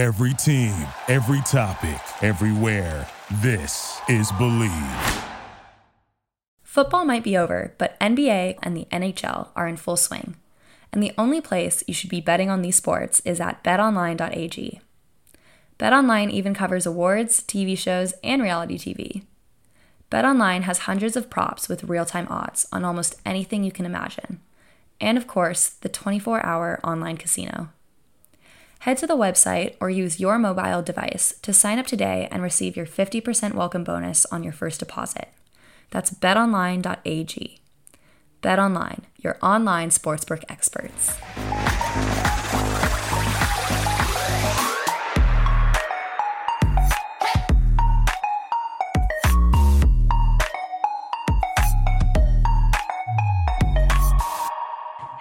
Every team, every topic, everywhere. This is Believe. Football might be over, but NBA and the NHL are in full swing. And the only place you should be betting on these sports is at betonline.ag. BetOnline even covers awards, TV shows, and reality TV. BetOnline has hundreds of props with real time odds on almost anything you can imagine. And of course, the 24 hour online casino. Head to the website or use your mobile device to sign up today and receive your 50% welcome bonus on your first deposit. That's betonline.ag. BetOnline, your online sportsbook experts.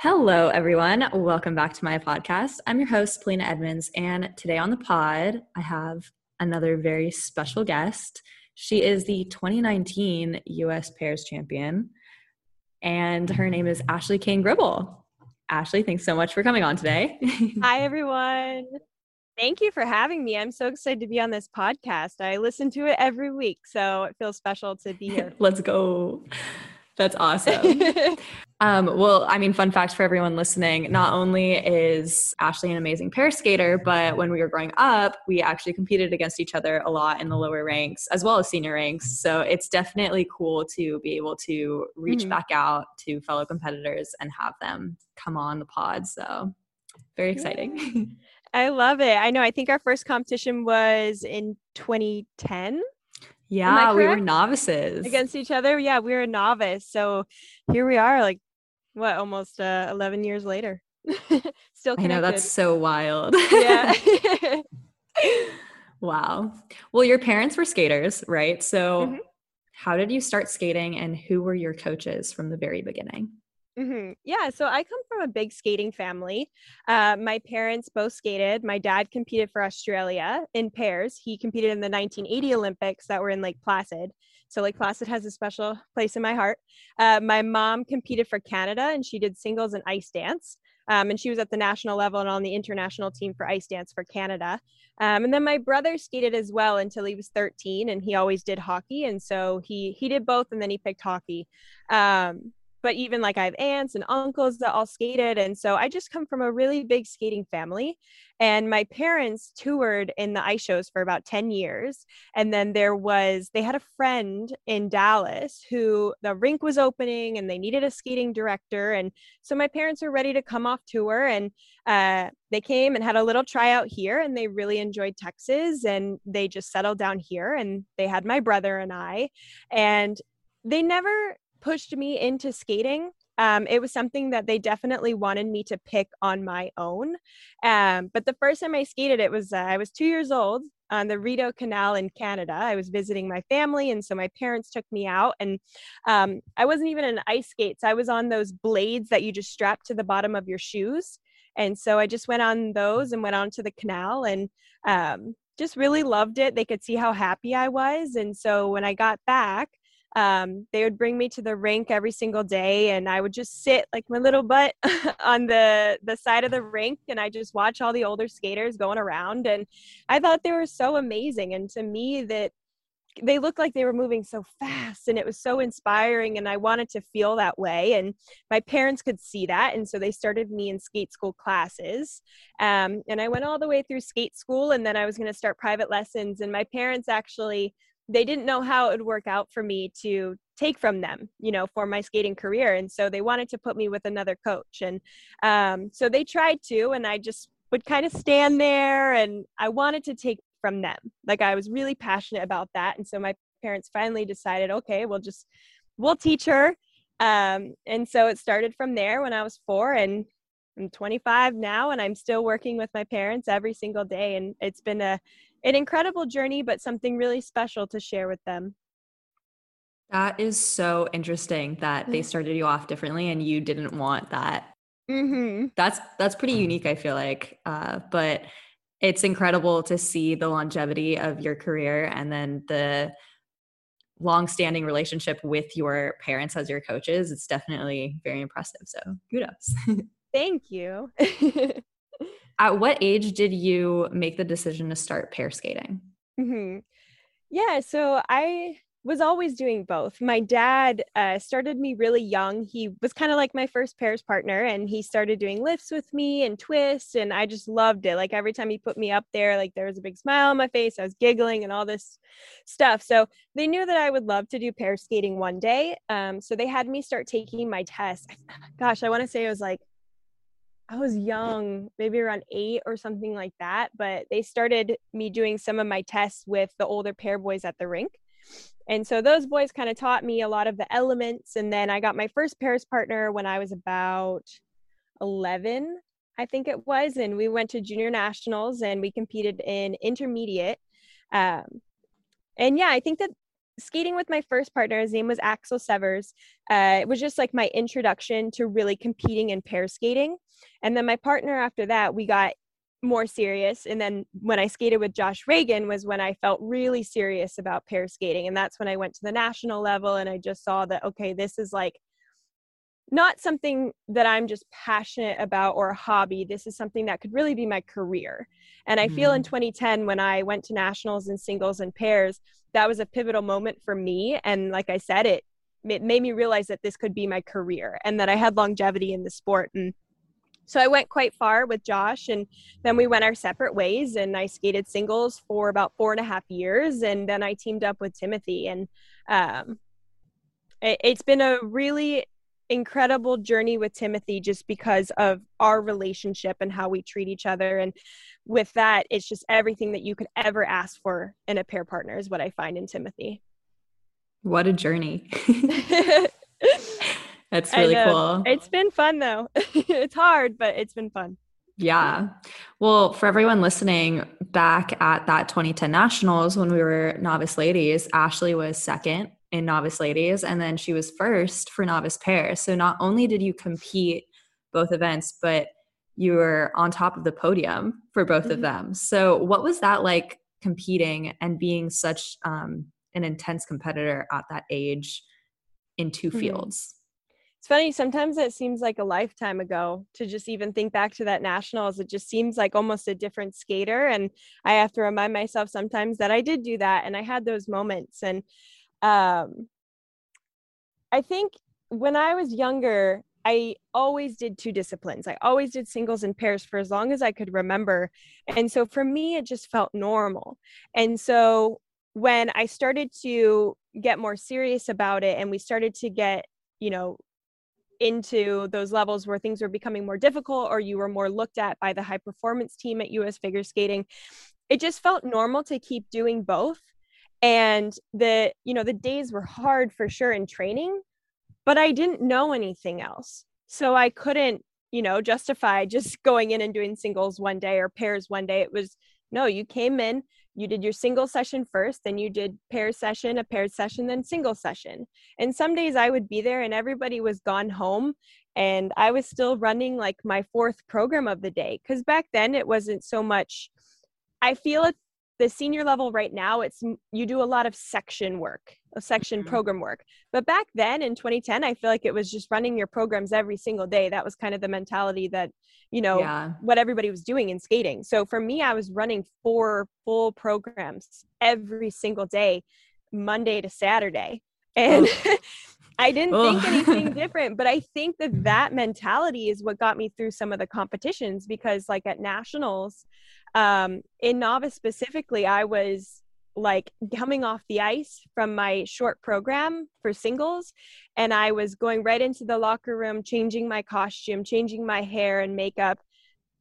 Hello, everyone. Welcome back to my podcast. I'm your host, Polina Edmunds, and today on the pod, I have another very special guest. She is the 2019 US Pairs Champion, and her name is Ashley Cain Gribble. Ashley, thanks so much for coming on today. Hi, everyone. Thank you for having me. I'm so excited to be on this podcast. I listen to it every week, so it feels special to be here. Let's go. That's awesome. um, well, I mean, fun fact for everyone listening not only is Ashley an amazing pair skater, but when we were growing up, we actually competed against each other a lot in the lower ranks as well as senior ranks. So it's definitely cool to be able to reach mm-hmm. back out to fellow competitors and have them come on the pod. So very exciting. I love it. I know. I think our first competition was in 2010. Yeah, we were novices against each other. Yeah, we were a novice. So here we are, like what, almost uh, 11 years later. Still connected. I know that's so wild. Yeah. wow. Well, your parents were skaters, right? So mm-hmm. how did you start skating and who were your coaches from the very beginning? Mm-hmm. Yeah, so I come from a big skating family. Uh, my parents both skated. My dad competed for Australia in pairs. He competed in the 1980 Olympics that were in Lake Placid. So Lake Placid has a special place in my heart. Uh, my mom competed for Canada and she did singles and ice dance. Um, and she was at the national level and on the international team for ice dance for Canada. Um, and then my brother skated as well until he was 13, and he always did hockey, and so he he did both, and then he picked hockey. Um, but even like I have aunts and uncles that all skated. And so I just come from a really big skating family. And my parents toured in the ice shows for about 10 years. And then there was, they had a friend in Dallas who the rink was opening and they needed a skating director. And so my parents were ready to come off tour and uh, they came and had a little tryout here and they really enjoyed Texas and they just settled down here and they had my brother and I. And they never pushed me into skating. Um, it was something that they definitely wanted me to pick on my own. Um, but the first time I skated, it was uh, I was two years old on the Rideau Canal in Canada. I was visiting my family, and so my parents took me out. And um, I wasn't even in ice skates. I was on those blades that you just strap to the bottom of your shoes. And so I just went on those and went on to the canal and um, just really loved it. They could see how happy I was. And so when I got back, um, they would bring me to the rink every single day and i would just sit like my little butt on the the side of the rink and i just watch all the older skaters going around and i thought they were so amazing and to me that they looked like they were moving so fast and it was so inspiring and i wanted to feel that way and my parents could see that and so they started me in skate school classes um, and i went all the way through skate school and then i was going to start private lessons and my parents actually they didn't know how it would work out for me to take from them you know for my skating career. And so they wanted to put me with another coach. And um, so they tried to and i just would kind of stand there and i wanted to take from them. Like i was really passionate about that. And so my parents finally decided okay we'll just we'll teach her. Um, and so it started from there when i was four and i'm 25 now and i'm still working with my parents every single day. And it's been a an incredible journey, but something really special to share with them. That is so interesting that they started you off differently and you didn't want that. Mm-hmm. That's that's pretty unique, I feel like. Uh, but it's incredible to see the longevity of your career and then the long-standing relationship with your parents as your coaches. It's definitely very impressive. So kudos. Thank you. at what age did you make the decision to start pair skating? Mm-hmm. Yeah, so I was always doing both. My dad uh, started me really young. He was kind of like my first pairs partner, and he started doing lifts with me and twists, and I just loved it. Like every time he put me up there, like there was a big smile on my face. I was giggling and all this stuff. So they knew that I would love to do pair skating one day. Um, so they had me start taking my test. Gosh, I want to say it was like I was young, maybe around eight or something like that. But they started me doing some of my tests with the older pair boys at the rink. And so those boys kind of taught me a lot of the elements. And then I got my first pairs partner when I was about 11, I think it was. And we went to junior nationals and we competed in intermediate. Um, and yeah, I think that skating with my first partner, his name was Axel Severs. Uh, it was just like my introduction to really competing in pair skating. And then my partner after that, we got more serious and then when i skated with josh reagan was when i felt really serious about pair skating and that's when i went to the national level and i just saw that okay this is like not something that i'm just passionate about or a hobby this is something that could really be my career and i mm feel in 2010 mm-hmm. when i went to nationals in singles and pairs that was a pivotal moment for me and like i said it it made me realize that this could be my career and that i had longevity in the sport and so I went quite far with Josh, and then we went our separate ways. And I skated singles for about four and a half years, and then I teamed up with Timothy. And um, it, it's been a really incredible journey with Timothy just because of our relationship and how we treat each other. And with that, it's just everything that you could ever ask for in a pair partner is what I find in Timothy. What a journey. That's really cool. It's been fun though. it's hard, but it's been fun. Yeah. Well, for everyone listening, back at that 2010 Nationals when we were novice ladies, Ashley was second in novice ladies, and then she was first for novice pairs. So not only did you compete both events, but you were on top of the podium for both mm-hmm. of them. So what was that like competing and being such um, an intense competitor at that age in 2 mm-hmm. fields? it's funny sometimes it seems like a lifetime ago to just even think back to that nationals it just seems like almost a different skater and i have to remind myself sometimes that i did do that and i had those moments and um i think when i was younger I always did two disciplines. I always did singles and pairs for as long as I could remember. And so for me, it just felt normal. And so when I started to get more serious about it and we started to get, you know, into those levels where things were becoming more difficult or you were more looked at by the high performance team at US figure skating it just felt normal to keep doing both and the you know the days were hard for sure in training but I didn't know anything else so I couldn't you know justify just going in and doing singles one day or pairs one day it was no you came in you did your single session first, then you did pair session, a paired session, then single session. And some days I would be there and everybody was gone home and I was still running like my fourth program of the day. Cause back then it wasn't so much, I feel the senior level right now it's you do a lot of section work a section mm-hmm. program work but back then in 2010 i feel like it was just running your programs every single day that was kind of the mentality that you know yeah. what everybody was doing in skating so for me i was running four full programs every single day monday to saturday and. I didn't oh. think anything different, but I think that that mentality is what got me through some of the competitions because, like at nationals, um, in novice specifically, I was like coming off the ice from my short program for singles and I was going right into the locker room changing my costume changing my hair and makeup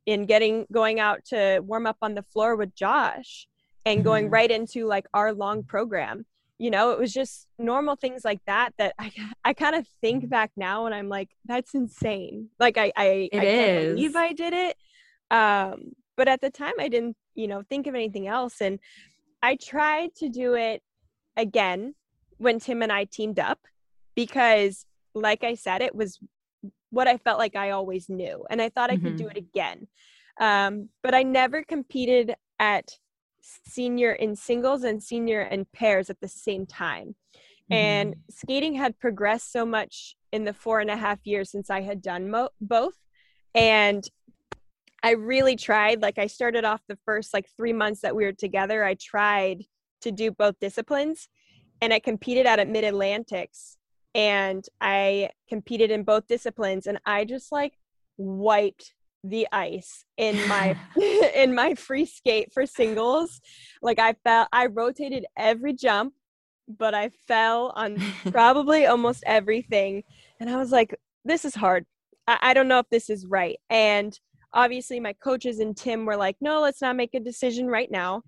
and getting going out to warm up on the floor with Josh and going mm-hmm. right into like our long program. You know it was just normal things like that that I I kind of think back now and I'm like that's insane. Like I I, it I can't believe I did it. Um but at the time i didn't you know think of anything else and i tried to do it again when tim and i teamed up because like i said it was what i felt like i always knew and i thought i mm-hmm. could do mm-hmm. it again um, but i never competed at senior in singles and senior in pairs at the same time mm-hmm. and skating had progressed so much in the four and a half years since i had done mo- both and I really tried. Like I started off the first like three months that we were together, I tried to do both disciplines and I competed out at Mid Atlantics and I competed in both disciplines and I just like wiped the ice in my in my free skate for singles. Like I felt I rotated every jump, but I fell on probably almost everything. And I was like, this is hard. I, I don't know if this is right. And obviously my coaches and Tim were like, no, let's not make a decision right now.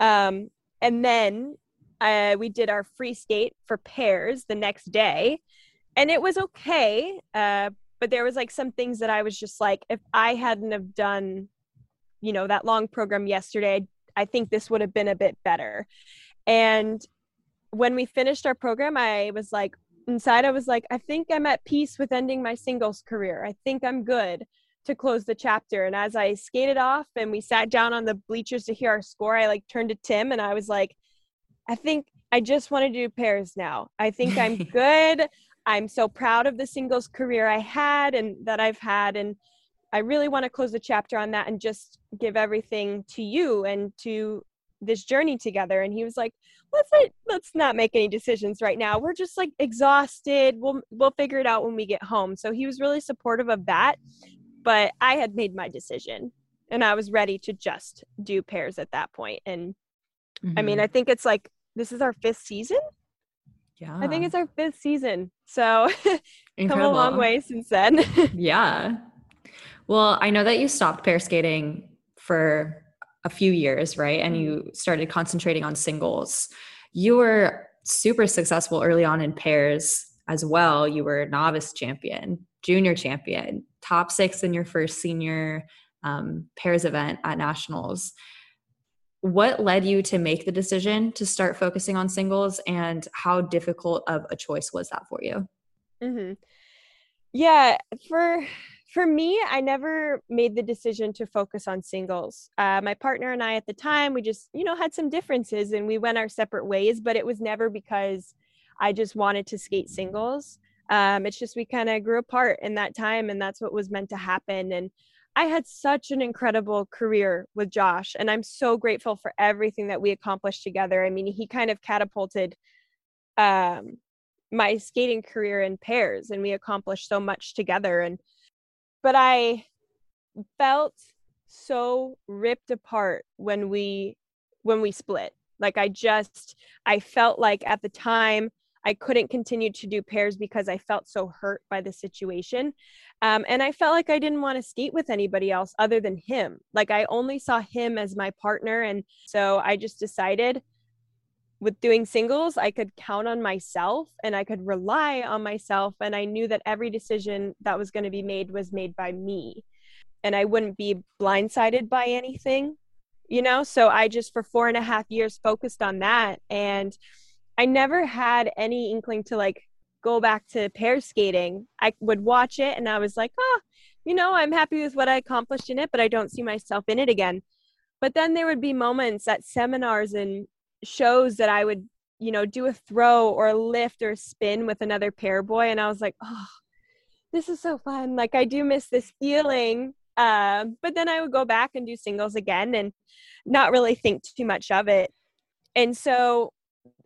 Um, and then uh, we did our free skate for pairs the next day, and it was okay. Uh, but there was like some things that I was just like, if I hadn't have done, you know, that long program yesterday, I think this would have been a bit better. And when we finished our program, I was like, inside, I was like, I think I'm at peace with ending my singles career. I think I'm good to close the chapter. And as I skated off and we sat down on the bleachers to hear our score, I like turned to Tim and I was like, I think I just want to do pairs now. I think I'm good. I'm so proud of the singles career I had and that I've had. And I really want to close the chapter on that and just give everything to you and to this journey together. And he was like, let's not, let's not make any decisions right now. We're just like exhausted. We'll, we'll figure it out when we get home. So he was really supportive of that but I had made my decision and I was ready to just do pairs at that point. And mm-hmm. I mean, mm-hmm. I think it's like this is our fifth season. Yeah. I think it's our fifth season. So come a long way since then. yeah. Well, I know that you stopped pair skating for a few years, right? And you mm-hmm. started concentrating on singles. You were super successful early on in pairs as well. You were a novice champion, junior champion, top six in your first senior um, pairs event at nationals. What led you to make the decision to start focusing on singles and how difficult of a choice was that for you? Mm-hmm. yeah for for me i never made the decision to focus on singles. Uh, my partner and i at the time we just you know had some differences and we went our separate ways but it was never because i just wanted to skate singles um, it's just we kind of grew apart in that time and that's what was meant to happen and i had such an incredible career with josh and i'm so grateful for everything that we accomplished together. I mean he kind of catapulted um, my skating career in pairs and we accomplished so much together and but i felt so ripped apart when we when we split. Like i just i felt like at the time I couldn't continue to do pairs because I felt so hurt by the situation. Um, and I felt like I didn't want to skate with anybody else other than him. Like I only saw him as my partner. And so I just decided with doing singles, I could count on myself and I could rely on myself. And I knew that every decision that was going to be made was made by me. And I wouldn't be blindsided by anything, you know? So I just, for four and a half years, focused on that. And I never had any inkling to like go back to pair skating. I would watch it and I was like, oh, you know, I'm happy with what I accomplished in it, but I don't see myself in it again. But then there would be moments at seminars and shows that I would, you know, do a throw or a lift or a spin with another pair boy. And I was like, oh, this is so fun. Like, I do miss this feeling. Uh, but then I would go back and do singles again and not really think too much of it. And so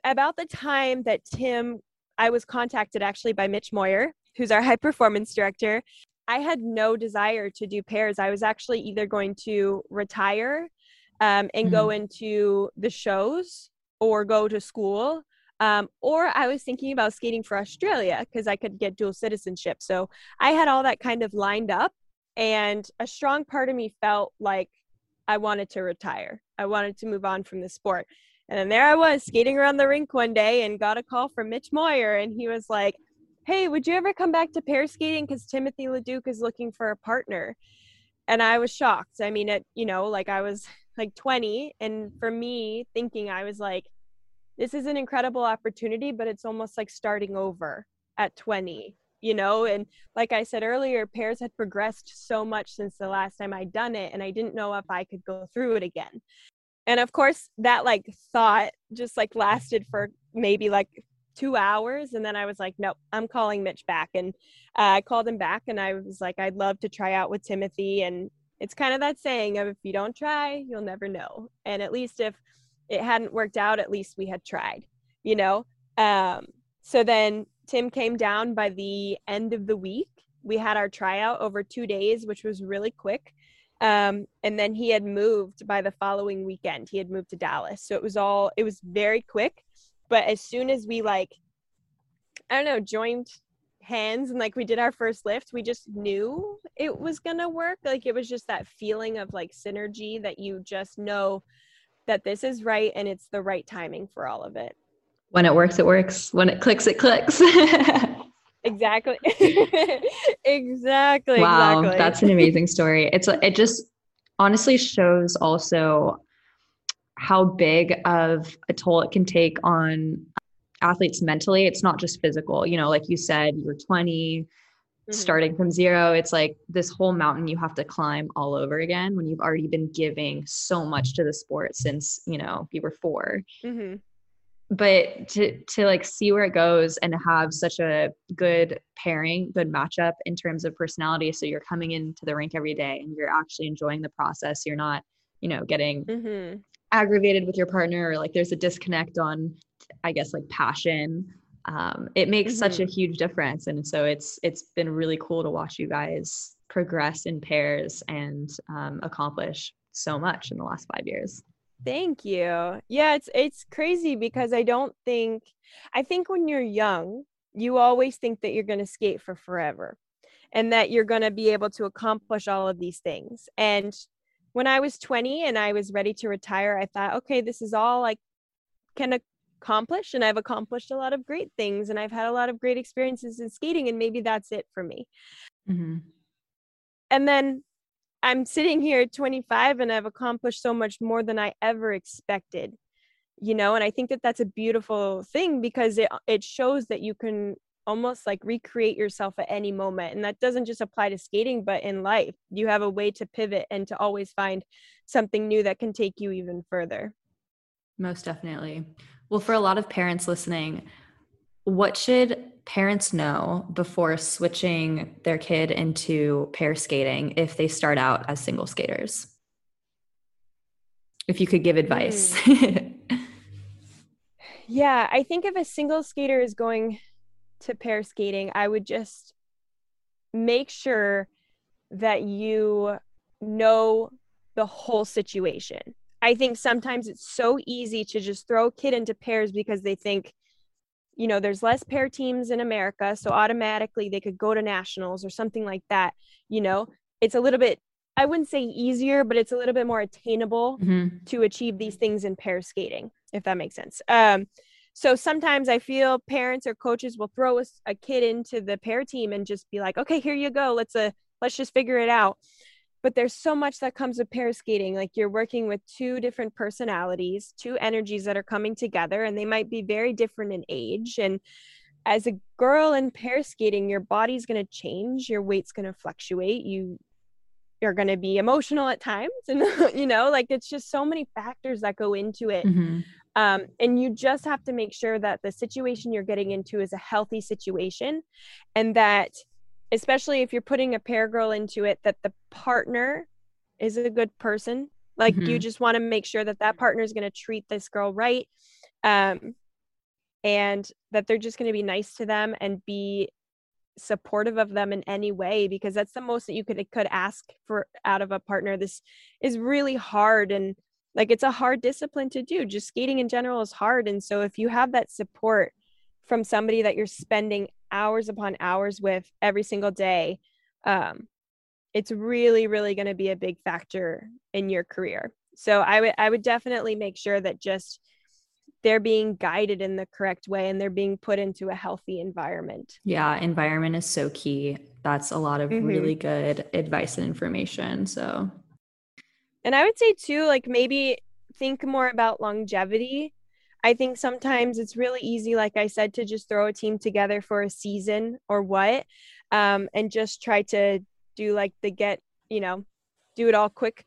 about the time that Tim, I was contacted actually by Mitch Moyer, who's our high performance director. I had no desire to do pairs. I was actually either going to retire um, and mm-hmm. go into the shows or go to school. Um, or I was thinking about skating for Australia because I could get dual citizenship. So I had all that kind of lined up. And a strong part of me felt like I wanted to retire. I wanted to move on from the sport. And then there I was skating around the rink one day and got a call from Mitch Moyer, and he was like, Hey, would you ever come back to pair skating? Because Timothy LeDuc is looking for a partner. And I was shocked. I mean, it, you know, like I was like 20. And for me, thinking, I was like, this is an incredible opportunity, but it's almost like starting over at 20, you know? And like I said earlier, pairs had progressed so much since the last time I'd done it, and I didn't know if I could go through it again and of course that like thought just like lasted for maybe like two hours and then i was like nope i'm calling mitch back and uh, i called him back and i was like i'd love to try out with timothy and it's kind of that saying of if you don't try, you'll never know. And at least if it hadn't worked out, at least we had tried, you know? Um, so then Tim came down by the end of the week. We had our tryout over two days, which was really quick. Um, and then he had moved by the following weekend. He had moved to Dallas. So it was all, it was very quick. But as soon as we like, I don't know, joined hands and like we did our first lift we just knew it was gonna work like it was just that feeling of like synergy that you just know that this is right and it's the right timing for all of it when it works it works when it clicks it clicks exactly exactly wow exactly. that's an amazing story it's it just honestly shows also how big of a toll it can take on athletes mentally it's not just physical you know like you said you're 20 mm-hmm. starting from zero it's like this whole mountain you have to climb all over again when you've already been giving so much to the sport since you know you were 4 mm-hmm. But to to like see where it goes and have such a good pairing good matchup in terms of personality so you're coming into the rink every day and you're actually enjoying the process you're not you know getting mm-hmm aggravated with your partner or like there's a disconnect on i guess like passion um, it makes mm-hmm. such a huge difference and so it's it's been really cool to watch you guys progress in pairs and um, accomplish so much in the last five years thank you yeah it's it's crazy because i don't think i think when you're young you always think that you're going to skate for forever and that you're going to be able to accomplish all of these things and when I was 20 and I was ready to retire, I thought, okay, this is all I can accomplish. And I've accomplished a lot of great things and I've had a lot of great experiences in skating, and maybe that's it for me. Mm-hmm. And then I'm sitting here at 25 and I've accomplished so much more than I ever expected. You know, and I think that that's a beautiful thing because it it shows that you can almost like recreate yourself at any moment and that doesn't just apply to skating but in life you have a way to pivot and to always find something new that can take you even further most definitely well for a lot of parents listening what should parents know before switching their kid into pair skating if they start out as single skaters if you could give advice mm. yeah i think if a single skater is going to pair skating, I would just make sure that you know the whole situation. I think sometimes it's so easy to just throw a kid into pairs because they think, you know, there's less pair teams in America. So automatically they could go to nationals or something like that. You know, it's a little bit, I wouldn't say easier, but it's a little bit more attainable mm-hmm. to achieve these things in pair skating, if that makes sense. Um, so sometimes I feel parents or coaches will throw a, a kid into the pair team and just be like, okay, here you go. Let's uh let's just figure it out. But there's so much that comes with pair skating. Like you're working with two different personalities, two energies that are coming together, and they might be very different in age. And as a girl in pair skating, your body's going to change, your weight's going to fluctuate. You you're going to be emotional at times and you know like it's just so many factors that go into it mm-hmm. Um, and you just have to make sure that the situation you're getting into is a healthy situation and that especially if you're putting a pair girl into it that the partner is a good person. Like mm-hmm. you just want to make sure that that partner is going to treat this girl right um, and that they're just going to be nice to them and be supportive of them in any way because that's the most that you could could ask for out of a partner. This is really hard and like it's a hard discipline to do. Just skating in general is hard and so if you have that support from somebody that you're spending hours upon hours with every single day um, it's really really going to be a big factor in your career so i would i would definitely make sure that just they're being guided in the correct way and they're being put into a healthy environment yeah environment is so key that's a lot of mm-hmm. really good advice and information so and I would say too, like maybe think more about longevity. I think sometimes it's really easy, like I said, to just throw a team together for a season or what, um, and just try to do like the get, you know, do it all quick.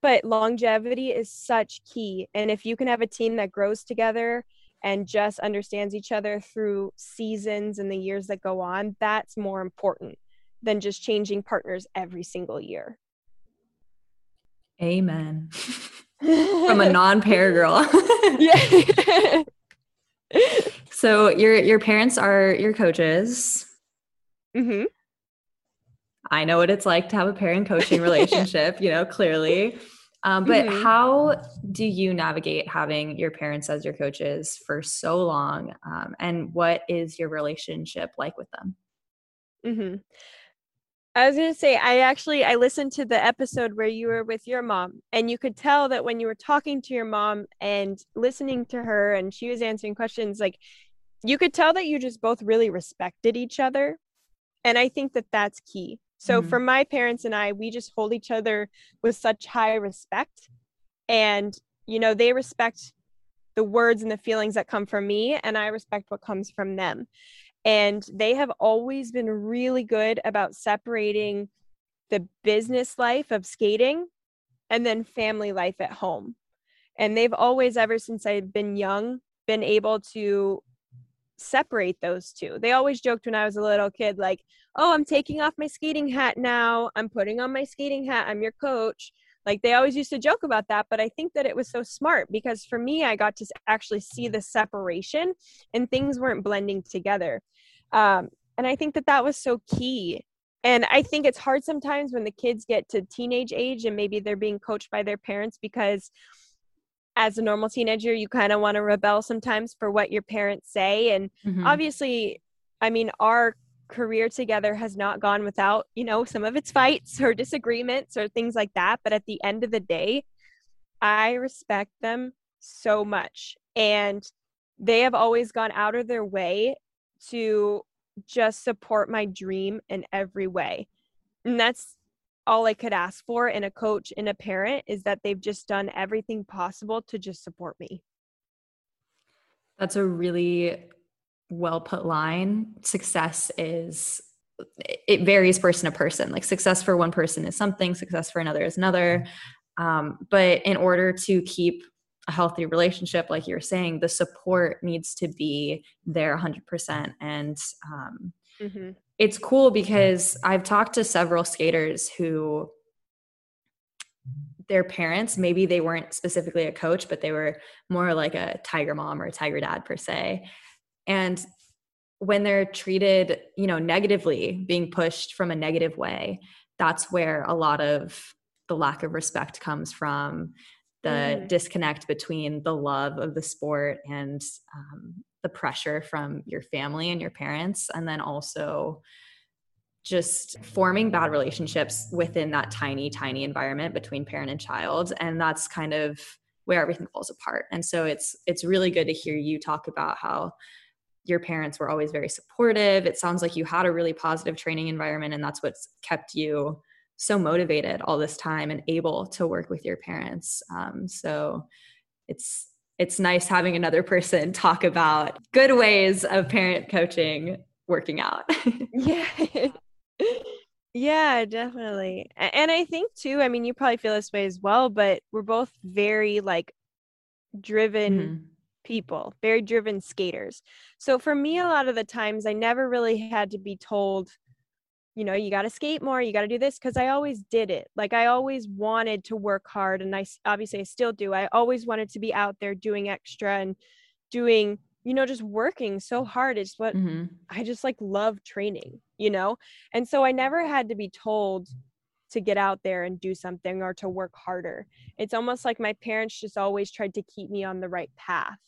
But longevity is such key. And if you can have a team that grows together and just understands each other through seasons and the years that go on, that's more important than just changing partners every single year. Amen. From a non-pair girl. yeah. so your your parents are your coaches. hmm I know what it's like to have a parent coaching relationship, you know, clearly. Um, but Mhm. how do you navigate having your parents as your coaches for so long? Um, and what is your relationship like with them? hmm I was gonna say I actually I listened to the episode where you were with your mom, and you could tell that when you were talking to your mom and listening to her, and she was answering questions, like you could tell that you just both really respected each other, and I think that that's key. So Mhm. for my parents and I, we just hold each other with such high respect, and you know they respect the words and the feelings that come from me, and I respect what comes from them and they have always been really good about separating the business life of skating and then family life at home. And they've always ever since i've been young been able to separate those two. They always joked when i was a little kid like oh i'm taking off my skating hat now. I'm putting on my skating hat. I'm your coach like they always used to joke about that but i think that it was so smart because for me i got to actually see the separation and things weren't blending together. Um, and i think that that was so key. And i think it's hard sometimes when the kids get to teenage age and maybe they're being coached by their parents because as a normal teenager you kind of want to rebel sometimes for what your parents say. And Mhm. obviously i mean our career together has not gone without you know some of its fights or disagreements or things like that but at the end of the day i respect them so much. And they have always gone out of their way to just support my dream in every way. And that's all i could ask for in a coach and a parent is that they've just done everything possible to just support me. That's a really well put line. Success is it varies person to person. Like success for one person is something, success for another is another. Um, but in order to keep a healthy relationship, like you're saying, the support needs to be there 100%. And um, mm-hmm. it's cool because I've talked to several skaters who their parents maybe they weren't specifically a coach but they were more like a tiger mom or a tiger dad per se and when they're treated you know negatively being pushed from a negative way that's where a lot of the lack of respect comes from the Mhm. disconnect between the love of the sport and um, the pressure from your family and your parents and then also just forming bad relationships within that tiny tiny environment between parent and child and that's kind of where everything falls apart and so it's it's really good to hear you talk about how your parents were always very supportive it sounds like you had a really positive training environment and that's what's kept you so motivated all this time and able to work with your parents um, so it's it's nice having another person talk about good ways of parent coaching working out Yeah. yeah, definitely. And I think too, I mean, you probably feel this way as well, but we're both very like driven Mhm. People, very driven skaters. So for me, a lot of the times I never really had to be told, you know, you got to skate more, you got to do this because I always did it. Like I always wanted to work hard and I obviously I still do. I always wanted to be out there doing extra and doing, you know, just working so hard. It's what Mhm. I just like love training, you know? And so I never had to be told to get out there and do something or to work harder. It's almost like my parents just always tried to keep me on the right path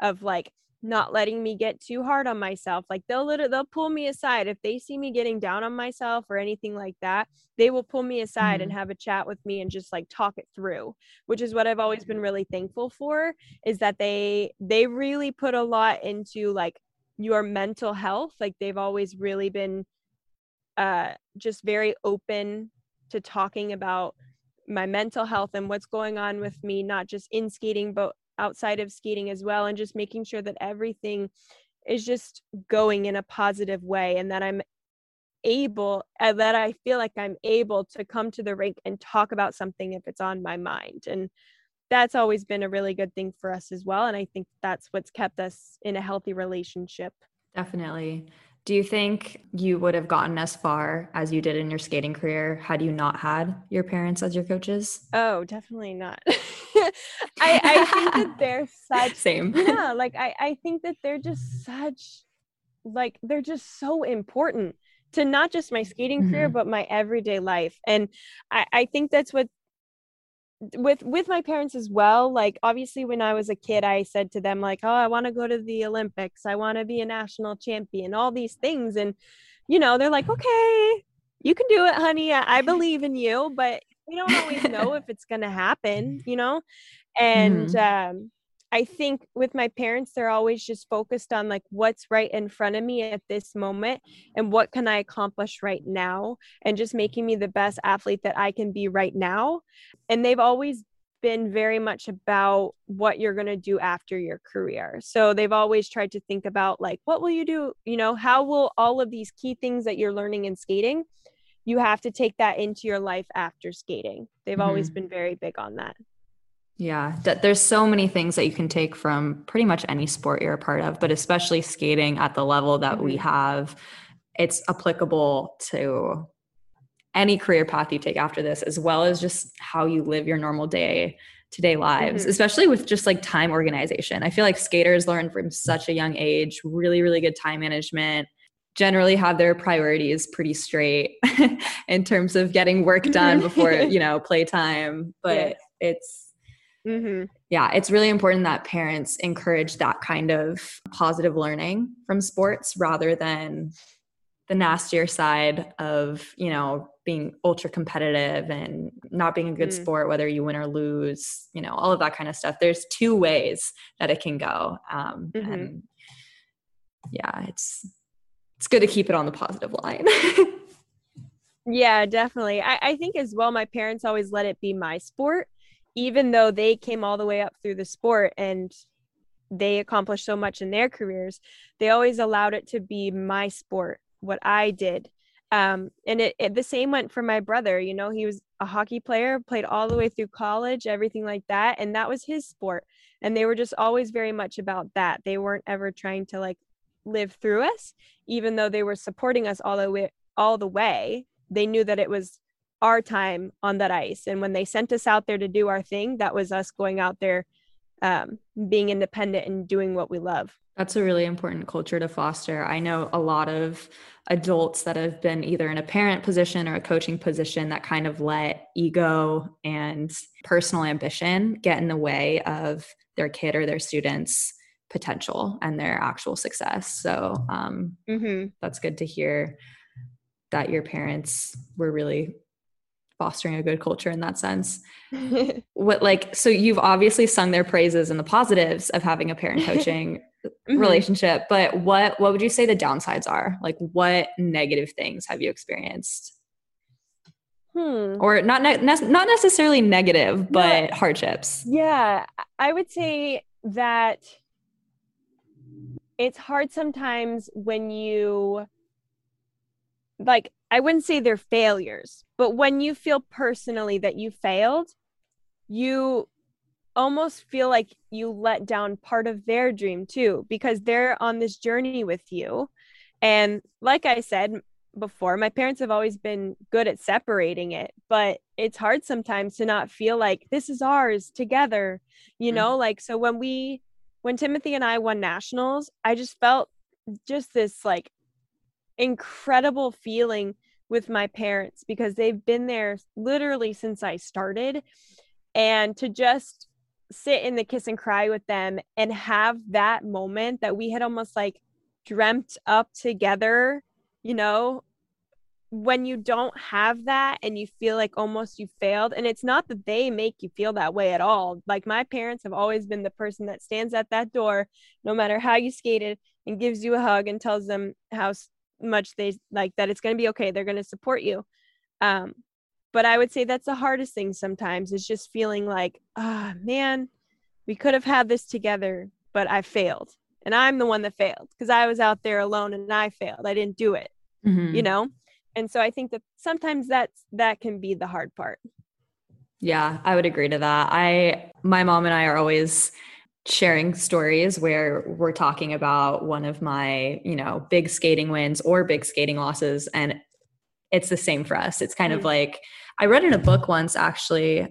of like not letting me get too hard on myself. Like they'll literally they'll pull me aside if they see me getting down on myself or anything like that. They will pull me aside and Mhm. have a chat with me and just like talk it through, which is what I've always been really thankful for is that they they really put a lot into like your mental health. Like they've always really been uh just very open to talking about my mental health and what's going on with me not just in skating but outside of skating as well and just making sure that everything is just going in a positive way and that I'm able that I feel like I'm able to come to the rink and talk about something if it's on my mind and that's always been a really good thing for us as well and I think that's what's kept us in a healthy relationship. Definitely. Do you think you would have gotten as far as you did in your skating career had you not had your parents as your coaches? Oh, definitely not. I, I think that they're such same. Yeah, like I, I think that they're just such like they're just so important to not just my skating mm-hmm. career but my everyday life. And I, I think that's what with with my parents as well like obviously when i was a kid i said to them like oh i want to go to the olympics. I want to be a national champion all these things and you know they're like okay you can do it honey. I, believe in you but we don't always know if it's going to happen you know? And mm-hmm. um I think with my parents, they're always just focused on like what's right in front of me at this moment and what can I accomplish right now and just making me the best athlete that I can be right now. And they've always been very much about what you're going to do after your career. So they've always tried to think about like what will you do, you know, how will all of these key things that you're learning in skating you have to take that into your life after skating. They've mm-hmm. always been very big on that. Yeah, there's so many things that you can take from pretty much any sport you're a part of, but especially skating at the level that mm-hmm. we have, it's applicable to any career path you take after this, as well as just how you live your normal day to day lives, mm-hmm. especially with just like time organization. I feel like skaters learn from such a young age really, really good time management, generally have their priorities pretty straight in terms of getting work done before, you know, playtime. But yeah. it's, Mm-hmm. Yeah, it's really important that parents encourage that kind of positive learning from sports rather than the nastier side of, you know, being ultra competitive and not being a good mm. sport, whether you win or lose, you know, all of that kind of stuff. There's two ways that it can go. Um, mm-hmm. And yeah, it's it's good to keep it on the positive line. yeah, definitely. I, I think as well, my parents always let it be my sport even though they came all the way up through the sport and they accomplished so much in their careers, they always allowed it to be my sport, what I did. Um, and it, it, the same went for my brother. You know, he was a hockey player, played all the way through college, everything like that, and that was his sport. And they were just always very much about that. They weren't ever trying to like live through us, even though they were supporting us all the way. All the way, they knew that it was our time on that ice. And when they sent us out there to do our thing, that was us going out there, um, being independent and doing what we love. That's a really important culture to foster. I know a lot of adults that have been either in a parent position or a coaching position that kind of let ego and personal ambition get in the way of their kid or their students' potential and their actual success. So um, mm-hmm. that's good to hear that your parents were really fostering a good culture in that sense. what like so you've obviously sung their praises and the positives of having a parent coaching mm-hmm. relationship, but what what would you say the downsides are? Like what negative things have you experienced? Hmm. Or not ne- ne- not necessarily negative, but hardships. Yeah, I would say that it's hard sometimes when you like I wouldn't say they're failures, but when you feel personally that you failed, you almost feel like you let down part of their dream too, because they're on this journey with you. And like I said before, my parents have always been good at separating it, but it's hard sometimes to not feel like this is ours together, you mm-hmm. know? Like, so when we, when Timothy and I won nationals, I just felt just this like incredible feeling with my parents because they've been there literally since I started. And to just sit in the kiss and cry with them and have that moment that we had almost like dreamt up together, you know, when you don't have that and you feel like almost you failed and it's not that they make you feel that way at all like my parents have always been the person that stands at that door no matter how you skated and gives you a hug and tells them how much they like that it's going to be okay they're going to support you. Um but i would say that's the hardest thing sometimes is just feeling like ah oh, man we could have had this together but i failed. And i'm the one that failed because i was out there alone and i failed. I didn't do it mm-hmm. you know? And so i think that sometimes that's that can be the hard part. Yeah i would agree to that. I my mom and i are always sharing stories where we're talking about one of my, you know, big skating wins or big skating losses and it's the same for us. It's kind mm-hmm. of like I read in a book once actually.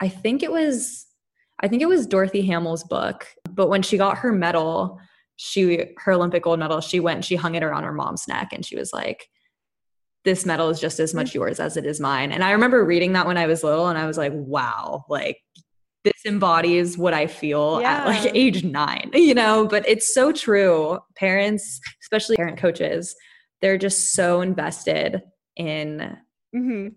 I think it was I think it was Dorothy Hamill's book, but when she got her medal, she her Olympic gold medal, she went and she hung it around her mom's neck and she was like this medal is just as much mm. yours as it is mine. And I remember reading that when I was little and I was like, wow, like this embodies what I feel yeah. at like age nine, you know, but it's so true. Parents, especially parent coaches, they're just so invested in mm-hmm.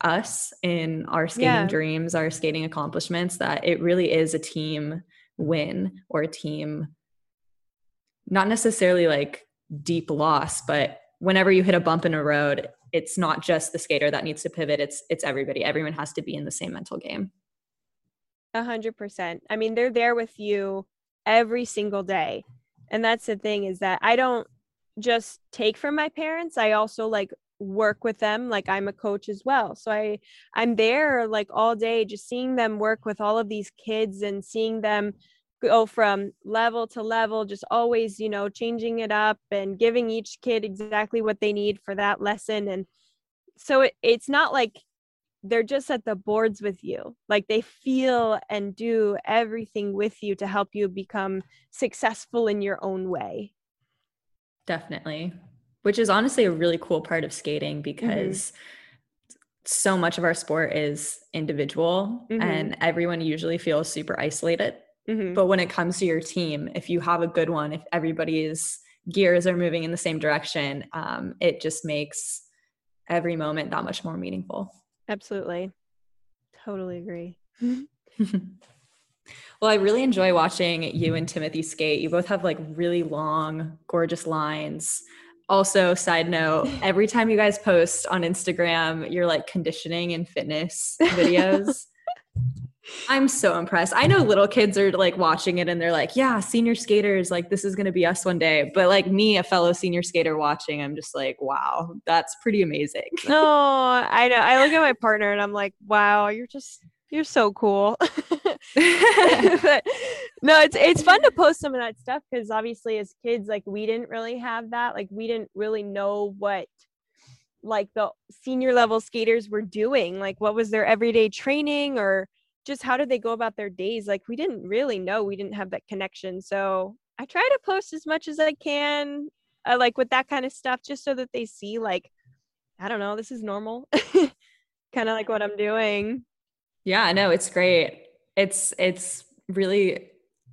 us, in our skating yeah. dreams, our skating accomplishments, that it really is a team win or a team, not necessarily like deep loss, but whenever you hit a bump in a road, it's not just the skater that needs to pivot, it's it's everybody. Everyone has to be in the same mental game. A hundred percent. I mean, they're there with you every single day. And that's the thing is that I don't just take from my parents. I also like work with them like I'm a coach as well. So I I'm there like all day just seeing them work with all of these kids and seeing them go from level to level just always, you know, changing it up and giving each kid exactly what they need for that lesson and so it, it's not like they're just at the boards with you. Like they feel and do everything with you to help you become successful in your own way. Definitely. Which is honestly a really cool part of skating mm-hmm. because mm-hmm. so much of our sport is individual mm-hmm. and everyone usually feels super isolated. Mm-hmm. But when it comes to your team, if you have a good one, if everybody's gears are moving in the same direction, um, it just makes every moment that much more meaningful. Absolutely. Totally agree. well, I really enjoy watching you and Timothy skate. You both have like really long, gorgeous lines. Also, side note, every time you guys post on Instagram, you're like conditioning and fitness videos. I'm so impressed. I know little kids are like watching it and they're like, yeah, senior skaters, like this is going to be us one day. But like me, a fellow senior skater watching, I'm just like, wow, that's pretty amazing. Oh, I know. I look at my partner and I'm like, wow, you're just, you're so cool. but no, it's, it's fun to post some of that stuff because obviously as kids, like we didn't really have that. Like we didn't really know what like the senior level skaters were doing. Like what was their everyday training or, just how did they go about their days? Like we didn't really know we didn't have that connection so i try to post as much as i can uh, like with that kind of stuff just so that they see like i don't know this is normal kind of like what i'm doing. Yeah no it's great. It's it's really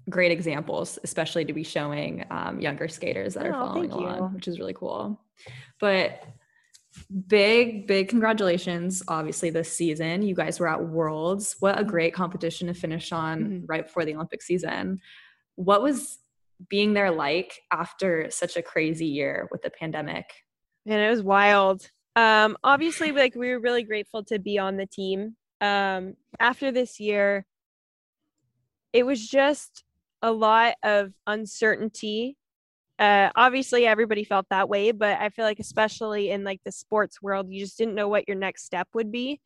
great examples especially to be showing um, younger skaters that oh, are following along which is really cool. But big big congratulations obviously this season. You guys were at worlds. What a great competition to finish on mm-hmm. right before the olympic season. What was being there like after such a crazy year with the pandemic? And it was wild. Um obviously like we were really grateful to be on the team. Um after this year it was just a lot of uncertainty uh, obviously everybody felt that way but i feel like especially in like the sports world you just didn't know what your next step would be.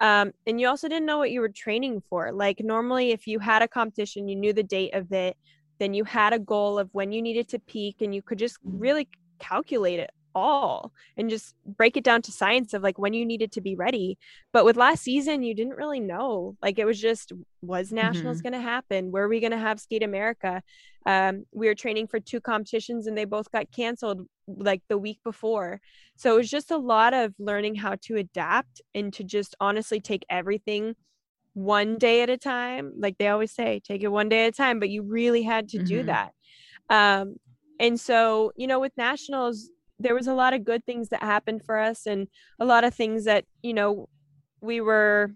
Um, and you also didn't know what you were training for. Like normally if you had a competition you knew the date of it then you had a goal of when you needed to peak and you could just really calculate it all and just break it down to science of like when you needed to be ready. But with last season, you didn't really know. Like it was just, was nationals mm-hmm. going to happen? Were we going to have Skate America? Um, we were training for two competitions and they both got canceled like the week before. So it was just a lot of learning how to adapt and to just honestly take everything one day at a time. Like they always say, take it one day at a time, but you really had to mm-hmm. do that. Um, and so, you know, with nationals, there was a lot of good things that happened for us and a lot of things that you know we were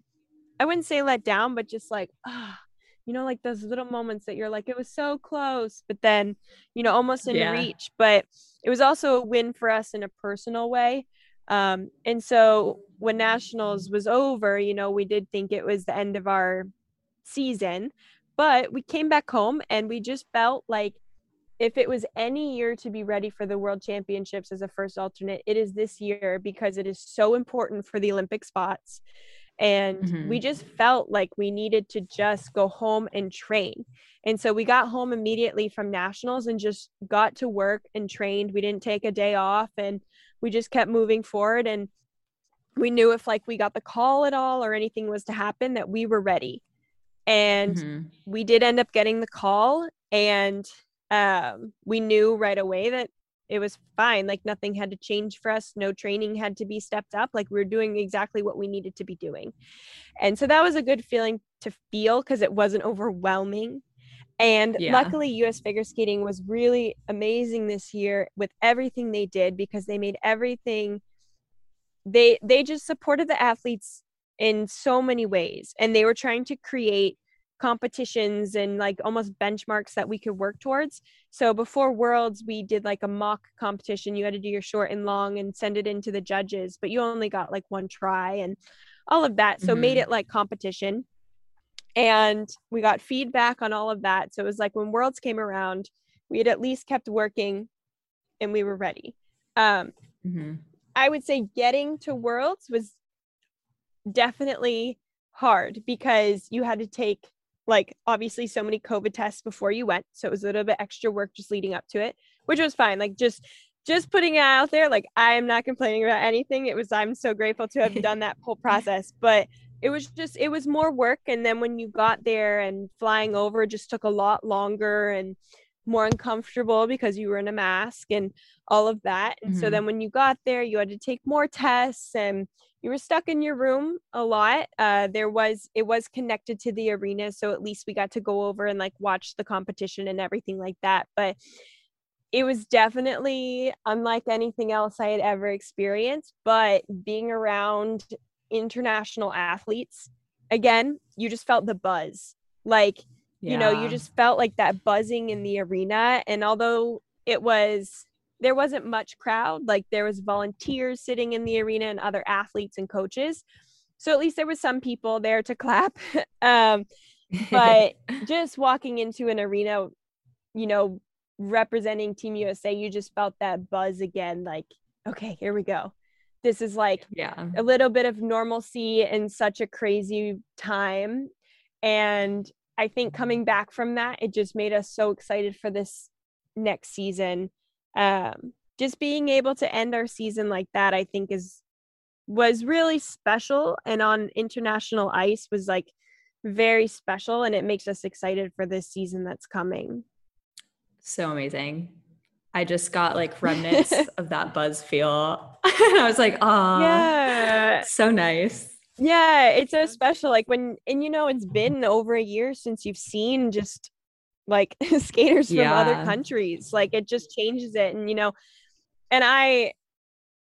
i wouldn't say let down but just like ah you know like those little moments that you're like it was so close but then you know almost in yeah. reach but it was also a win for us in a personal way um and so when nationals was over you know we did think it was the end of our season but we came back home and we just felt like if it was any year to be ready for the world championships as a first alternate, it is this year because it is so important for the Olympic spots. And mm-hmm. we just felt like we needed to just go home and train. And so we got home immediately from nationals and just got to work and trained. We didn't take a day off and we just kept moving forward. And we knew if like we got the call at all or anything was to happen that we were ready. And mm-hmm. we did end up getting the call and um, we knew right away that it was fine. Like nothing had to change for us. No training had to be stepped up. Like we were doing exactly what we needed to be doing. And so that was a good feeling to feel because it wasn't overwhelming. And yeah. luckily, US figure skating was really amazing this year with everything they did because they made everything they they just supported the athletes in so many ways and they were trying to create competitions and like almost benchmarks that we could work towards. So before Worlds, we did like a mock competition. You had to do your short and long and send it into the judges, but you only got like one try and all of that. So mm-hmm. made it like competition. And we got feedback on all of that. So it was like when Worlds came around, we had at least kept working and we were ready. Um, mm-hmm. I would say getting to Worlds was definitely hard because you had to take like obviously so many COVID tests before you went. So it was a little bit extra work just leading up to it, which was fine. Like just just putting it out there, like I am not complaining about anything. It was I'm so grateful to have done that whole process. But it was just it was more work. And then when you got there and flying over just took a lot longer and more uncomfortable because you were in a mask and all of that. And mm-hmm. so then when you got there, you had to take more tests and you were stuck in your room a lot. Uh, there was it was connected to the arena, so at least we got to go over and like watch the competition and everything like that. But it was definitely unlike anything else I had ever experienced. But being around international athletes, again, you just felt the buzz. Like, yeah. you know, you just felt like that buzzing in the arena. And although it was there wasn't much crowd like there was volunteers sitting in the arena and other athletes and coaches so at least there was some people there to clap um, but just walking into an arena you know representing team usa you just felt that buzz again like okay here we go this is like yeah a little bit of normalcy in such a crazy time and i think coming back from that it just made us so excited for this next season um, just being able to end our season like that, I think is was really special and on international ice was like very special and it makes us excited for this season that's coming. So amazing. I just got like remnants of that buzz feel. I was like, oh, yeah, so nice. Yeah, it's so special. Like when, and you know, it's been over a year since you've seen just like skaters from yeah. other countries. Like it just changes it. And, you know, and I,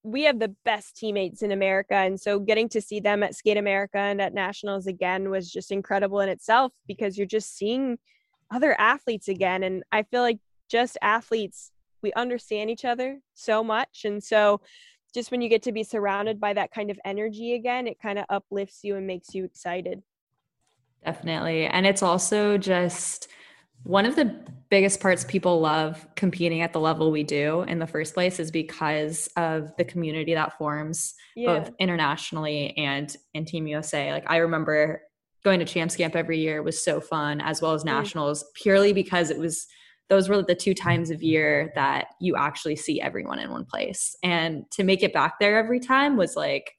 we have the best teammates in America. And so getting to see them at Skate America and at Nationals again was just incredible in itself because you're just seeing other athletes again. And I feel like just athletes, we understand each other so much. And so just when you get to be surrounded by that kind of energy again, it kind of uplifts you and makes you excited. Definitely. And it's also just, one of the biggest parts people love competing at the level we do in the first place is because of the community that forms yeah. both internationally and in Team USA. Like I remember going to Champs Camp every year was so fun, as well as mm. nationals, mm. purely because it was those were the two times of year that you actually see everyone in one place. And to make it back there every time was like,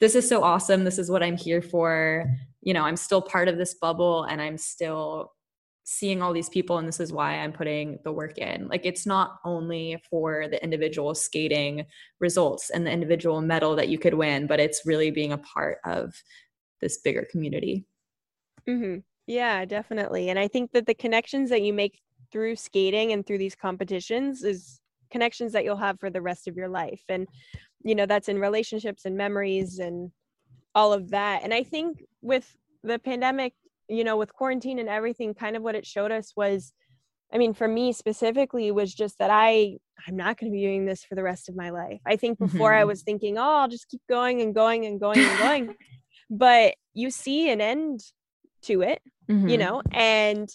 this is so awesome. This is what I'm here for. You know, I'm still part of this bubble and I'm still seeing all these people and this is why I'm putting the work in. Like it's not only for the individual skating results and the individual medal that you could win, but it's really being a part of this bigger community. Mm-hmm. Yeah, definitely. And I think that the connections that you make through skating and through these competitions is connections that you'll have for the rest of your life. And, you know, that's in relationships and memories and all of that. And I think with the pandemic, you know, with quarantine and everything, kind of what it showed us was, I mean, for me specifically, was just that I I'm not going to be doing this for the rest of my life. I think before mm-hmm. I was thinking, oh, I'll just keep going and going and going and going, but you see an end to it, mm-hmm. you know, and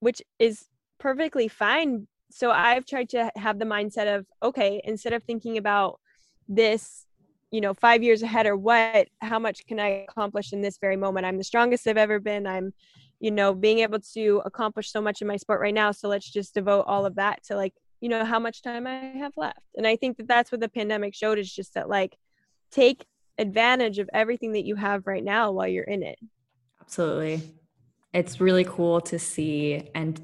which is perfectly fine. So I've tried to have the mindset of okay, instead of thinking about this you know, five years ahead or what, how much can I accomplish in this very moment? I'm the strongest I've ever been. I'm, you know, being able to accomplish so much in my sport right now. So let's just devote all of that to like, you know, how much time I have left. And I think that that's what the pandemic showed is just that like take advantage of everything that you have right now while you're in it. Absolutely. It's really cool to see and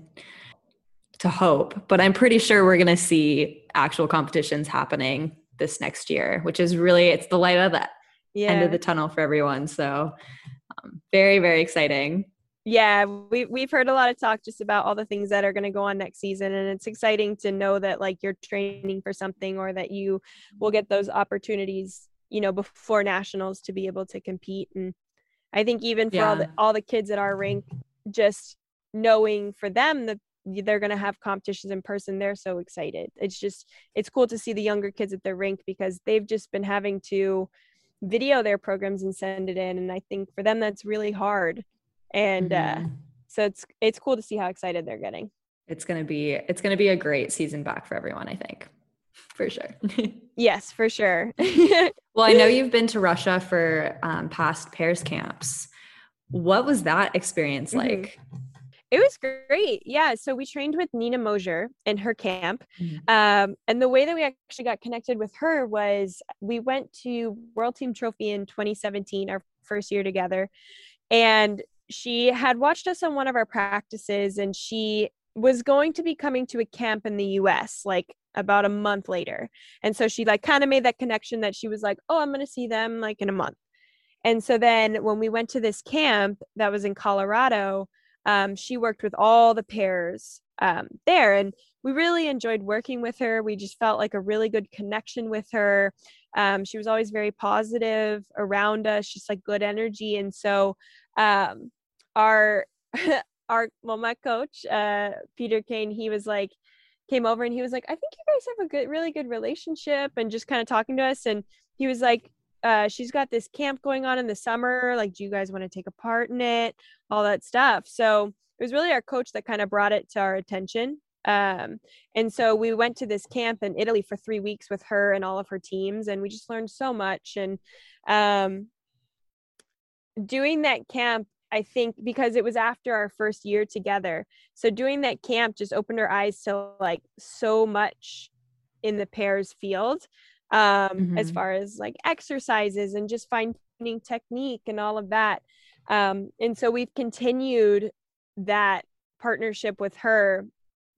to hope, but I'm pretty sure we're going to see actual competitions happening this next year, which is really it's the light of the yeah. end of the tunnel for everyone. So um, very very exciting. Yeah, we we've heard a lot of talk just about all the things that are going to go on next season, and it's exciting to know that like you're training for something or that you will get those opportunities, you know, before nationals to be able to compete. And I think even for yeah. all the all the kids at our rink, just knowing for them that they're going to have competitions in person they're so excited it's just it's cool to see the younger kids at their rink because they've just been having to video their programs and send it in and i think for them that's really hard and uh, mm-hmm. uh so it's it's cool to see how excited they're getting it's going to be it's going to be a great season back for everyone i think for sure yes for sure well i know you've been to russia for um, past pairs camps what was that experience mm-hmm. like mm-hmm. It was great. Yeah. So we trained with Nina Mozer in her camp. Mm-hmm. Um, and the way that we actually got connected with her was we went to World Team Trophy in 2017, our first year together. And she had watched us on one of our practices and she was going to be coming to a camp in the US like about a month later. And so she like kind of made that connection that she was like, "Oh, I'm going to see them like in a month." And so then when we went to this camp that was in Colorado, um, she worked with all the pairs um, there and we really enjoyed working with her. We just felt like a really good connection with her. Um, she was always very positive around us just like good energy and so um, our our well my coach uh, peter cain he was like came over and he was like i think you guys have a good really good relationship and just kind of talking to us and he was like uh, she's got this camp going on in the summer. Like, do you guys want to take a part in it? All that stuff. So it was really our coach that kind of brought it to our attention. Um, and so we went to this camp in Italy for three weeks with her and all of her teams, and we just learned so much. And um, doing that camp, I think, because it was after our first year together. So doing that camp just opened our eyes to like so much in the pairs field um, mm-hmm. as far as like exercises and just fine tuning technique and all of that. Um, and so we've continued that partnership with her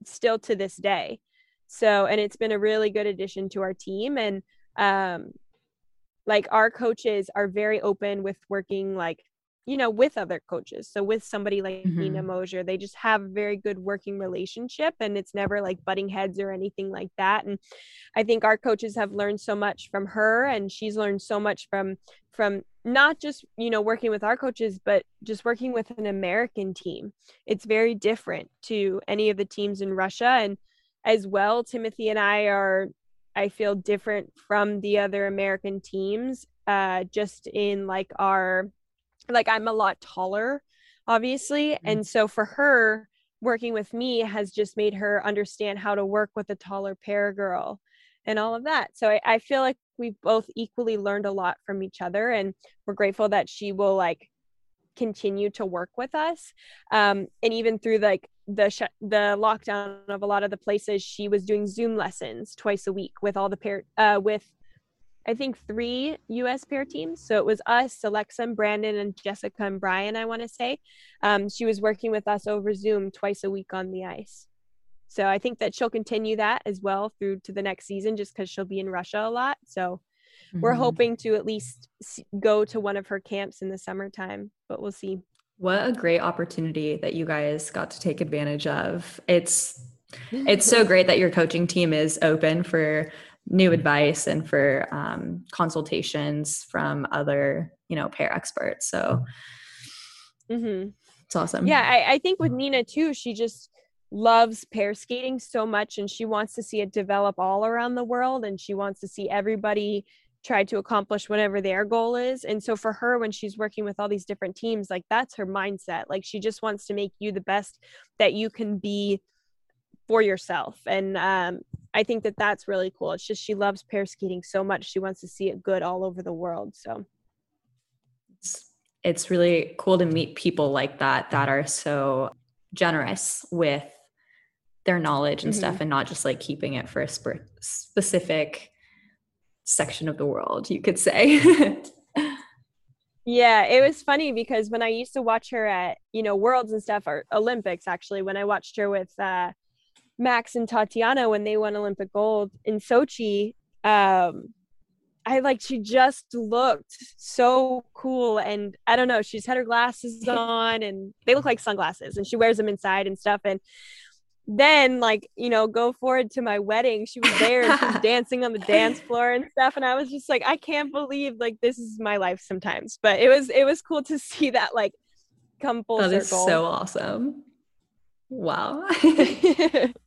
still to this day. So, and it's been a really good addition to our team. And um, like our coaches are very open with working like you know, with other coaches. So with somebody like mm-hmm. Nina Mozer, they just have a very good working relationship and it's never like butting heads or anything like that. And I think our coaches have learned so much from her and she's learned so much from from not just, you know, working with our coaches, but just working with an American team. It's very different to any of the teams in Russia. And as well, Timothy and I are I feel different from the other American teams, uh, just in like our like I'm a lot taller, obviously. Mm-hmm. And so for her, working with me has just made her understand how to work with a taller pair girl and all of that. So I, I feel like we've both equally learned a lot from each other and we're grateful that she will like continue to work with us. Um, and even through like the sh- the lockdown of a lot of the places, she was doing Zoom lessons twice a week with all the pair uh, with I think three US pair teams. So it was us, Alexa and Brandon and Jessica and Brian, I want to say. Um, she was working with us over Zoom twice a week on the ice. So I think that she'll continue that as well through to the next season just because she'll be in Russia a lot. So mm-hmm. we're hoping to at least go to one of her camps in the summertime, but we'll see. What a great opportunity that you guys got to take advantage of. It's it's so great that your coaching team is open for new advice and for um, consultations from other you know pair experts. So mm-hmm. it's awesome. Yeah I, I think with nina too she just loves pair skating so much and she wants to see it develop all around the world and she wants to see everybody try to accomplish whatever their goal is. And so for her when she's working with all these different teams like that's her mindset. Like she just wants to make you the best that you can be for yourself. And um, i think that that's really cool. It's just she loves pair skating so much she wants to see it good all over the world so. It's, it's really cool to meet people like that that are so generous with their knowledge and mm-hmm. stuff and not just like keeping it for a sp- specific section of the world you could say. Yeah it was funny because when i used to watch her at you know worlds and stuff or olympics actually when i watched her with uh max and tatiana when they won olympic gold in sochi um I like she just looked so cool and I don't know, she's had her glasses on and they look like sunglasses and she wears them inside and stuff and then like you know go forward to my wedding she was there and she was dancing on the dance floor and stuff and i was just like i can't believe like this is my life sometimes. But it was it was cool to see that like come full that circle. is so awesome. Wow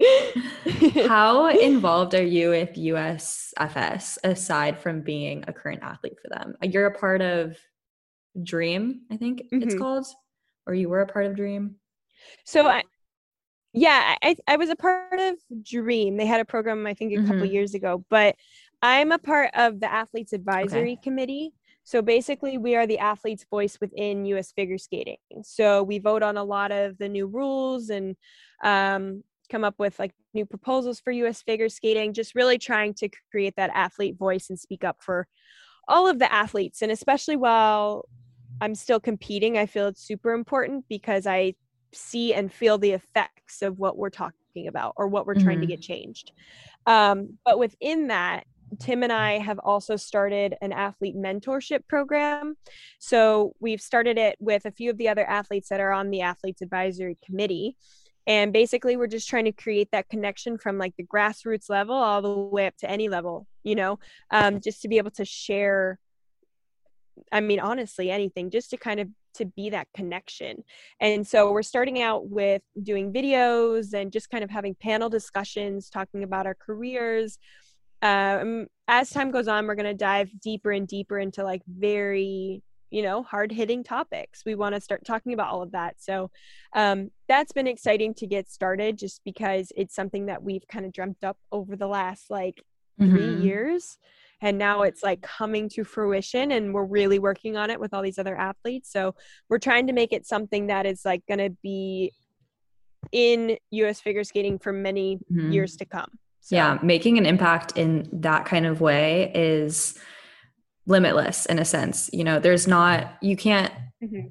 how involved are you with usfs aside from being a current athlete for them you're a part of dream i think mm-hmm. it's called or you were a part of dream so I, yeah, I, I was a part of Dream. They had a program, I think, a couple mm-hmm. years ago, but I'm a part of the Athletes Advisory okay. Committee. So basically, we are the athlete's voice within US figure skating. So we vote on a lot of the new rules and um, come up with like new proposals for US figure skating, just really trying to create that athlete voice and speak up for all of the athletes. And especially while I'm still competing, I feel it's super important because I see and feel the effects of what we're talking about or what we're mm-hmm. trying to mm-hmm. get changed. Um, but within that, Tim and I have also started an athlete mentorship program. So we've started it with a few of the other athletes that are on the athletes advisory committee. And basically, we're just trying to create that connection from like the grassroots level all the way up to any level, you know, um, just to be able to share. I mean, honestly, anything, just to kind of to be that connection. And so we're starting out with doing videos and just kind of having panel discussions, talking about our careers. Um, as time goes on, we're going to dive deeper and deeper into like very you know hard hitting topics we want to start talking about all of that so um, that's been exciting to get started just because it's something that we've kind of dreamt up over the last like mm-hmm. three years and now it's like coming to fruition and we're really working on it with all these other athletes so we're trying to make it something that is like going to be in us figure skating for many mm-hmm. years to come so. yeah making an impact in that kind of way is limitless in a sense you know there's not you can't mm-hmm.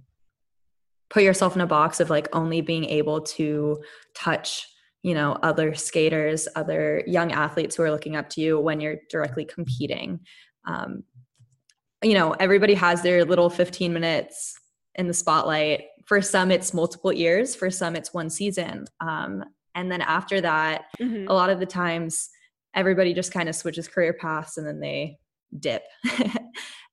put yourself in a box of like only being able to touch you know other skaters other young athletes who are looking up to you when you're directly competing. Um, you know everybody has their little 15 minutes in the spotlight. For some it's multiple years. For some it's one season. Um, and then after that mm-hmm. a lot of the times everybody just kind of switches career paths and then they dip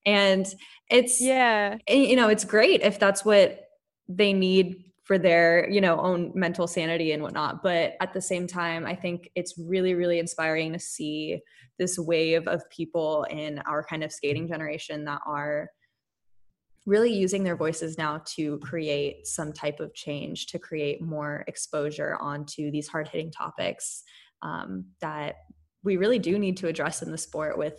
and it's yeah. you know it's great if that's what they need for their you know own mental sanity and whatnot. But at the same time i think it's really really inspiring to see this wave of people in our kind of skating generation that are really using their voices now to create some type of change to create more exposure onto these hard hitting topics um, that we really do need to address in the sport with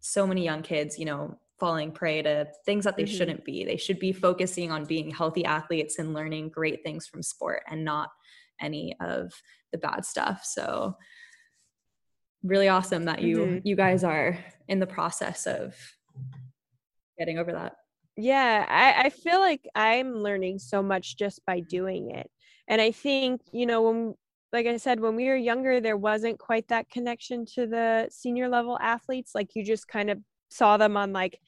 so many young kids you know falling prey to things that they mm-hmm. shouldn't be. They should be focusing on being healthy athletes and learning great things from sport and not any of the bad stuff. So really awesome that you mm-hmm. you guys are in the process of getting over that. Yeah, I, I feel like I'm learning so much just by doing it. And I think, you know, when like I said, when we were younger, there wasn't quite that connection to the senior level athletes. Like you just kind of saw them on like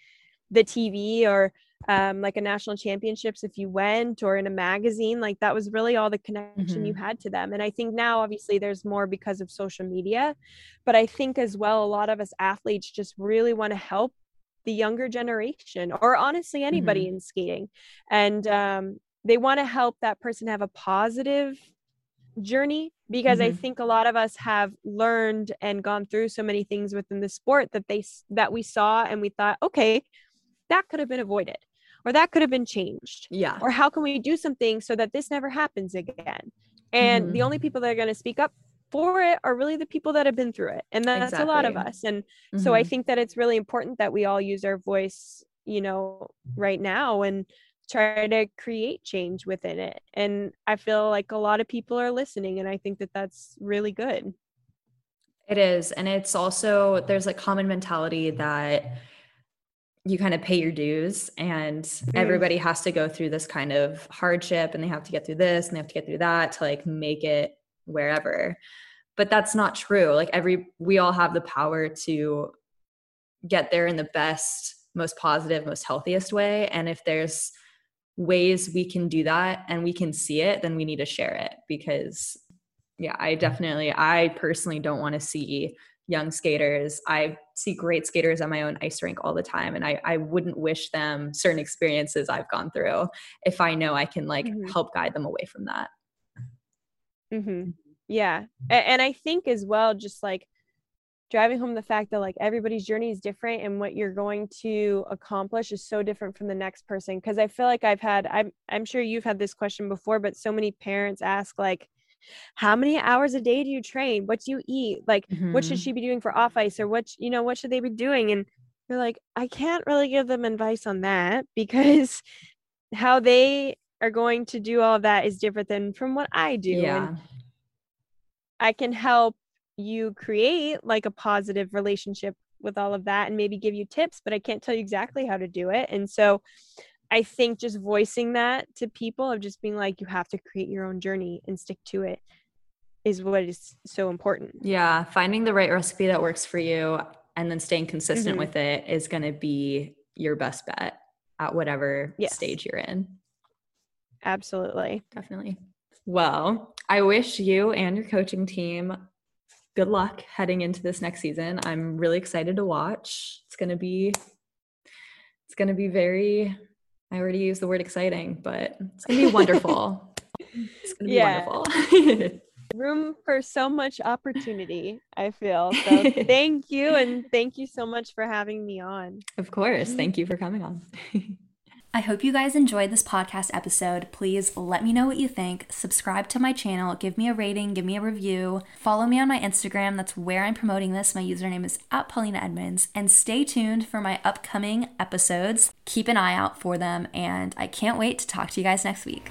the TV or um, like a national championships if you went or in a magazine like that was really all the connection mm-hmm. you had to them and i think now obviously there's more because of social media but i think as well a lot of us athletes just really want to help the younger generation or honestly anybody mm-hmm. in skating and um, they want to help that person have a positive journey because mm-hmm. I think a lot of us have learned and gone through so many things within the sport that they that we saw and we thought, okay, that could have been avoided or that could have been changed. Yeah. Or how can we do something so that this never happens again? And mm-hmm. the only people that are going to speak up for it are really the people that have been through it. And that's exactly. a lot of us. And mm-hmm. so I mm-hmm. think that it's really important that we all use our voice, you know, right now and try to create change within it. And I feel like a lot of people are listening. And I think that that's really good. It is. And it's also, there's a common mentality that you kind of pay your dues and mm. everybody has to go through this kind of hardship and they have to get through this and they have to get through that to like make it wherever but that's not true like every we all have the power to get there in the best most positive most healthiest way and if there's ways we can do that and we can see it then we need to share it because yeah i definitely i personally don't want to see young skaters i see great skaters on my own ice rink all the time and i i wouldn't wish them certain experiences i've gone through if i know i can like mm-hmm. help guide them away from that Mm-hmm. Yeah. And I think as well, just like driving home the fact that like everybody's journey is different and what you're going to accomplish is so different from the next person. Cause I feel like I've had, I'm, I'm sure you've had this question before, but so many parents ask like, how many hours a day do you train? What do you eat? Like, mm-hmm. what should mm-hmm. she be doing for off ice or what, you know, what should they be doing? And you're like, I can't really give them advice on that because how they are going to do all of that is different than from what I do. Yeah. And I can help you create like a positive relationship with all of that and maybe give you tips, but I can't tell you exactly how to do it. And so I think just voicing that to people of just being like, you have to create your own journey and stick to it is what is so important. Yeah. Finding the right recipe that works for you and then staying consistent mm-hmm. with it is going to be your best bet at whatever yes. stage you're in. Absolutely. Definitely. Well, I wish you and your coaching team good luck heading into this next season. I'm really excited to watch. It's going to be it's going to be very I already used the word exciting, but it's going to be wonderful. it's going to be wonderful. Room for so much opportunity, I feel. So thank you and thank you so much for having me on. Of course. Mm-hmm. Thank you for coming on. I hope you guys enjoyed this podcast episode. Please let me know what you think. Subscribe to my channel, give me a rating, give me a review. Follow me on my Instagram, that's where I'm promoting this. My username is at Polina Edmunds. And stay tuned for my upcoming episodes. Keep an eye out for them, and I can't wait to talk to you guys next week.